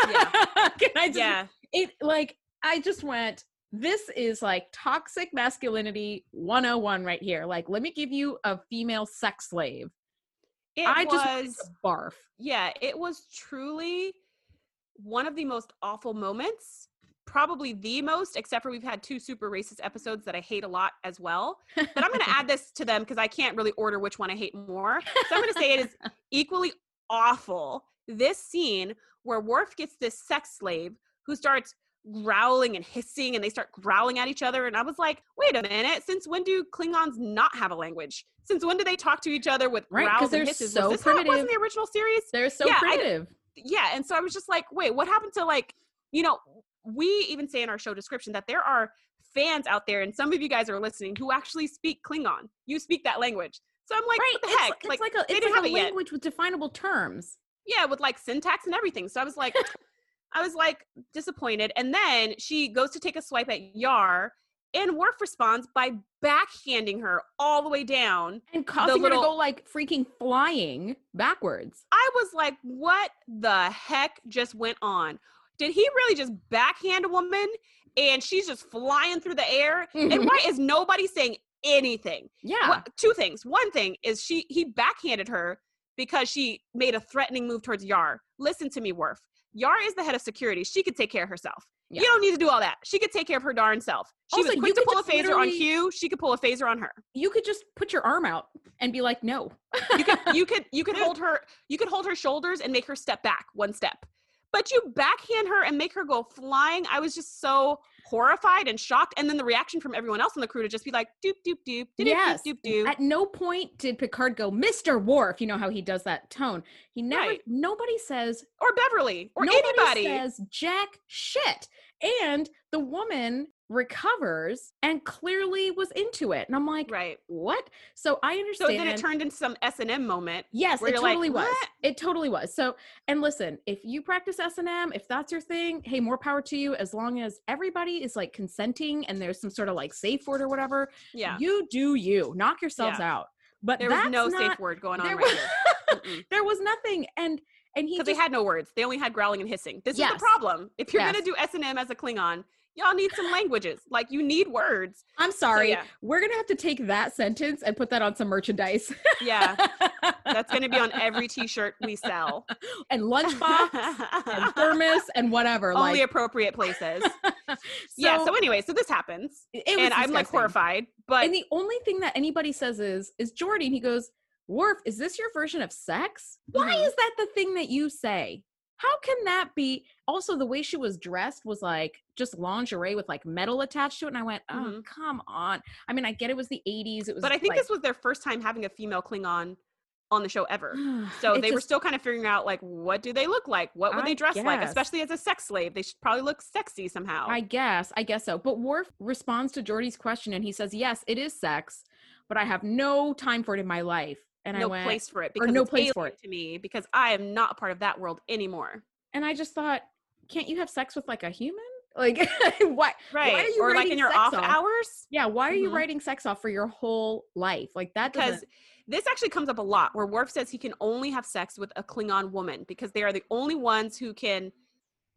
Yeah. Can I just, Yeah. it like I just went, this is like toxic masculinity 101 right here. Like, let me give you a female sex slave. It I was. just barf. yeah, it was truly one of the most awful moments. Probably the most, except for we've had two super racist episodes that I hate a lot as well. But I'm going to add this to them because I can't really order which one I hate more. So I'm going to say it is equally awful. This scene where Worf gets this sex slave who starts growling and hissing and they start growling at each other. And I was like, wait a minute, since when do Klingons not have a language? Since when do they talk to each other with Right, growls and they're hisses? so was this how it was in the original series? They're so Yeah, I- primitive. yeah and so i was just like wait what happened to like you know we even say in our show description that there are fans out there and some of you guys are listening who actually speak klingon you speak that language so i'm like right. what the heck it's like, a they it's like have a it yet. language with definable terms. yeah with like syntax and everything so i was like i was like disappointed and then she goes to take a swipe at yar and Worf responds by backhanding her all the way down And causing little- her to go like freaking flying backwards. I was like, what the heck just went on? Did he really just backhand a woman and she's just flying through the air? and why is nobody saying anything? Yeah. What, two things. One thing is she he backhanded her because she made a threatening move towards Yar. Listen to me, Worf. Yar is the head of security. She could take care of herself. Yeah. You don't need to do all that. She could take care of her darn self. She Also, was you quick to could pull a phaser on Q. She could pull a phaser on her. You could just put your arm out and be like, no. You could you could you could hold her you could hold her shoulders and make her step back one step. But you backhand her and make her go flying. I was just so horrified and shocked. And then the reaction from everyone else on the crew to just be like, doop doop doop doop Yes. doop doop doop. At no point did Picard go, Mr. Worf. You know how he does that tone. He never, Right. nobody says, Or Beverly or nobody anybody. says jack shit. And the woman recovers and clearly was into it. And I'm like, right. what? So I understand. So then it turned into some S and M moment. Yes, it you're like, totally was. "What?" It totally was. So, and listen, if you practice S and M, if that's your thing, hey, more power to you. As long as everybody is like consenting and there's some sort of like safe word or whatever, Yeah. you do you. Knock yourselves out. But There was no not, safe word going on there right was, here. there was nothing, and and he Because they had no words. They only had growling and hissing. This is the problem. If you're gonna do S and M as a Klingon, y'all need some languages. Like you need words. I'm sorry. yeah. We're gonna have to take that sentence and put that on some merchandise. Yeah. That's gonna be on every T-shirt we sell. and lunchbox and thermos and whatever. Only like appropriate places. so, yeah. So anyway, so this happens, and I'm like horrified. But and the only thing that anybody says is is Geordi, and he goes, Worf, is this your version of sex? Why Mhm. is that the thing that you say? How can that be? Also, the way she was dressed was like just lingerie with like metal attached to it. And I went, oh, Mhm. come on. I mean, I get it was the 80s. It was but I think like, this was their first time having a female Klingon on the show ever. So they were still kind of figuring out like what do they look like? What would I they dress like? Especially as a sex slave, they should probably look sexy somehow. I guess, I guess so. But Worf responds to Geordi's question and he says, Yes, it is sex, but I have no time for it in my life. And I no went, place for it because no place for it to me because I am not a part of that world anymore. and I just thought, can't you have sex with like a human? Like, why? Right. Why are you or like writing in your sex off off? hours. Yeah, why are you Mhm. writing sex off for your whole life? Like that Because doesn't. this actually comes up a lot where Worf says he can only have sex with a Klingon woman because they are the only ones who can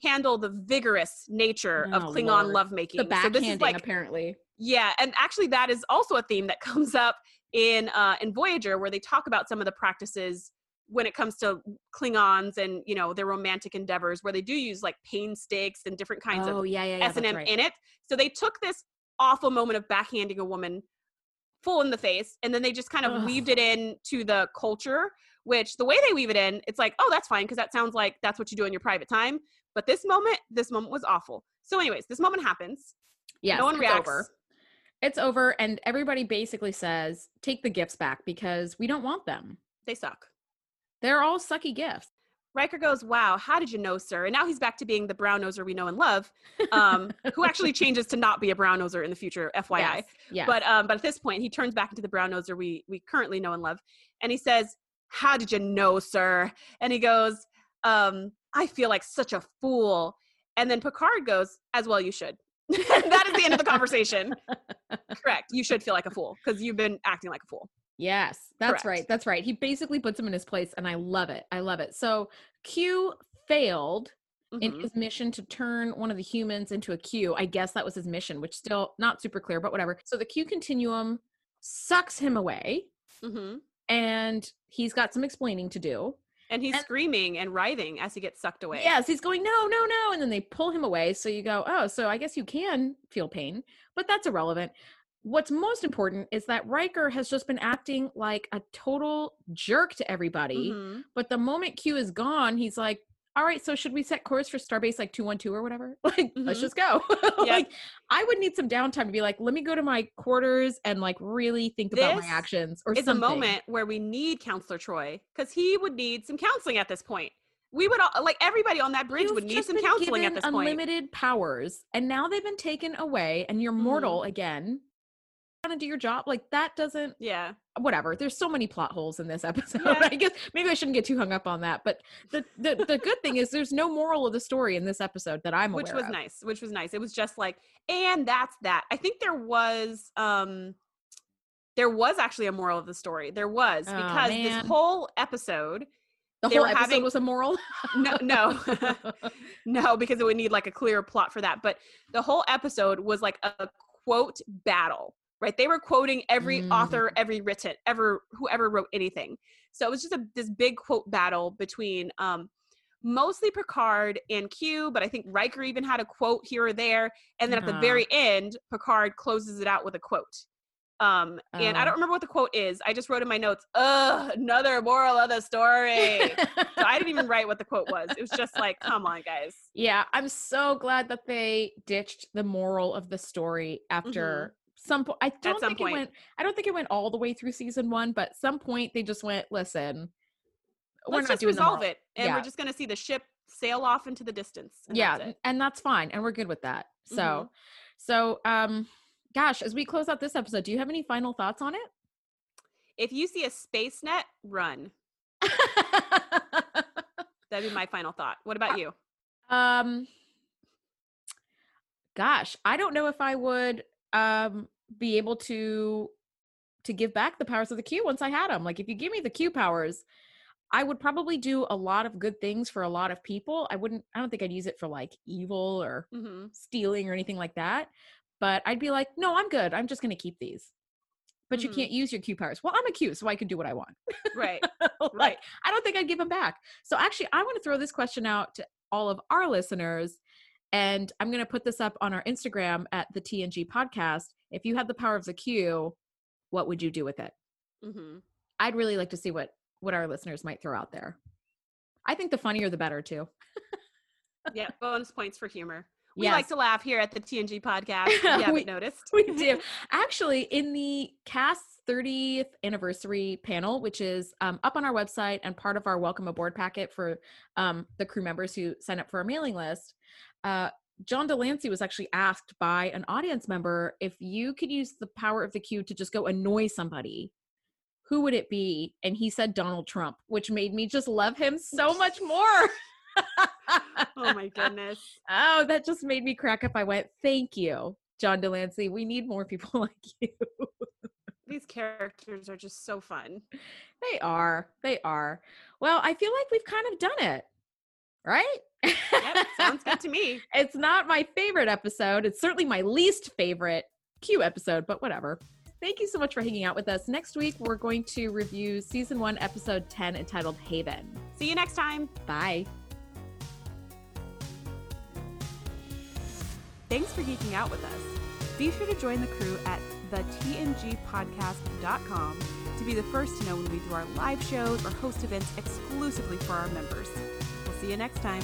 handle the vigorous nature of Oh, Klingon Lord. lovemaking. The so this is like apparently. Yeah, and actually that is also a theme that comes up in uh in Voyager where they talk about some of the practices when it comes to Klingons and you know their romantic endeavors where they do use like pain sticks and different kinds Oh of yeah, yeah, yeah. S and M right. in it. So they took this awful moment of backhanding a woman full in the face and then they just kind of Ugh. weaved it in to the culture which the way they weave it in it's like oh that's fine because that sounds like that's what you do in your private time but this moment this moment was awful so anyways this moment happens Yeah, no one reacts over. It's over, and everybody basically says, "Take the gifts back because we don't want them. they suck They're all sucky gifts." Riker goes, Wow, how did you know, sir? And now he's back to being the brown noser we know and love, um, who actually changes to not be a brown noser in the future, FYI. Yes, yes. But um, but at this point, he turns back into the brown noser we we currently know and love, and he says, "How did you know, sir?" And he goes, um, "I feel like such a fool." And then Picard goes, "As well, you should." that is the end of the conversation. Correct. You should feel like a fool because you've been acting like a fool. Yes, that's Correct. right. That's right. He basically puts him in his place, and I love it. I love it. So Q failed in Mhm. his mission to turn one of the humans into a Q. I guess that was his mission, which still not super clear, but whatever. So the Q continuum sucks him away, Mhm. and he's got some explaining to do. And he's And- screaming and writhing as he gets sucked away. Yes, he's going, no, no, no. And then they pull him away. So you go, oh, so I guess you can feel pain, but that's irrelevant. What's most important is that Riker has just been acting like a total jerk to everybody. Mhm. But the moment Q is gone, he's like, all right, so should we set course for Starbase like 212 or whatever? Like, let's Mhm. just go. like, I would need some downtime to be like, let me go to my quarters and like really think about my actions or It's something. a moment where we need Counselor Troi because he would need some counseling at this point. We would all, like everybody on that bridge You've would need some counseling at this point. unlimited powers, and now they've been taken away, and you're mortal Mm-hmm. again. Trying to do your job like that doesn't Yeah. whatever. There's so many plot holes in this episode. Yeah. I guess maybe I shouldn't get too hung up on that. But the the, the good thing is there's no moral of the story in this episode that I'm which was of. nice which was nice it was just like and that's that i think there was um there was actually a moral of the story there was Oh, because man. this whole episode The whole episode having- was a moral. no no no because it would need like a clear plot for that but the whole episode was like a quote battle right they were quoting every Mm. author every written ever whoever wrote anything So it was just a this big quote battle between um mostly Picard and Q, but I think Riker even had a quote here or there. And then at the Uh-huh. very end, Picard closes it out with a quote. Um, and I Oh. don't remember what the quote is. I just wrote in my notes, ugh, another moral of the story. so I didn't even write what the quote was. It was just like, come on, guys. Yeah, I'm so glad that they ditched the moral of the story after some point. I don't Mm-hmm. think point. it went. I don't think it went all the way through season one, but some point they just went. Listen, we're Let's not just doing resolve it. And Yeah. we're just gonna see the ship sail off into the distance. and yeah, that's and that's fine, and we're good with that. So, Mhm. so um, gosh, as we close out this episode, do you have any final thoughts on it? If you see a space net, run. That'd be my final thought. What about you? um, gosh, I don't know if I would um be able to to give back the powers of the Q once I had them. Like if you give me the Q powers, I would probably do a lot of good things for a lot of people. I wouldn't I don't think I'd use it for like evil or hmm stealing or anything like that. But I'd be like, no, I'm good. I'm just going to keep these. But you Mhm. can't use your Q powers. Well, I'm a Q, so I can do what I want. Right. Like, Right. I don't think I'd give them back. So actually, I want to throw this question out to all of our listeners. And I'm going to put this up on our Instagram at the TNG podcast. If you had the power of the Q, what would you do with it? hmm I'd really like to see what what our listeners might throw out there. I think the funnier the better too. Yeah. Bonus points for humor. We like to laugh here at the TNG podcast. If you haven't We- noticed. we do. Actually, in the cast's 30th anniversary panel, which is um, up on our website and part of our welcome aboard packet for um, the crew members who sign up for our mailing list, uh, John de Lancie was actually asked by an audience member if you could use the power of the Q to just go annoy somebody, who would it be? And he said Donald Trump, which made me just love him so much more. Oh my goodness. Oh, that just made me crack up. I went, thank you, John de Lancie. We need more people like you. These characters are just so fun. They are. They are. Well, I feel like we've kind of done it, right? Yep. Sounds good to me. It's not my favorite episode. It's certainly my least favorite Q episode, but whatever. Thank you so much for hanging out with us. Next week, we're going to review season one, episode 10, entitled Haven. See you next time. Bye. Thanks for geeking out with us. Be sure to join the crew at thetngpodcast.com to be the first to know when we do our live shows or host events exclusively for our members. See you next time.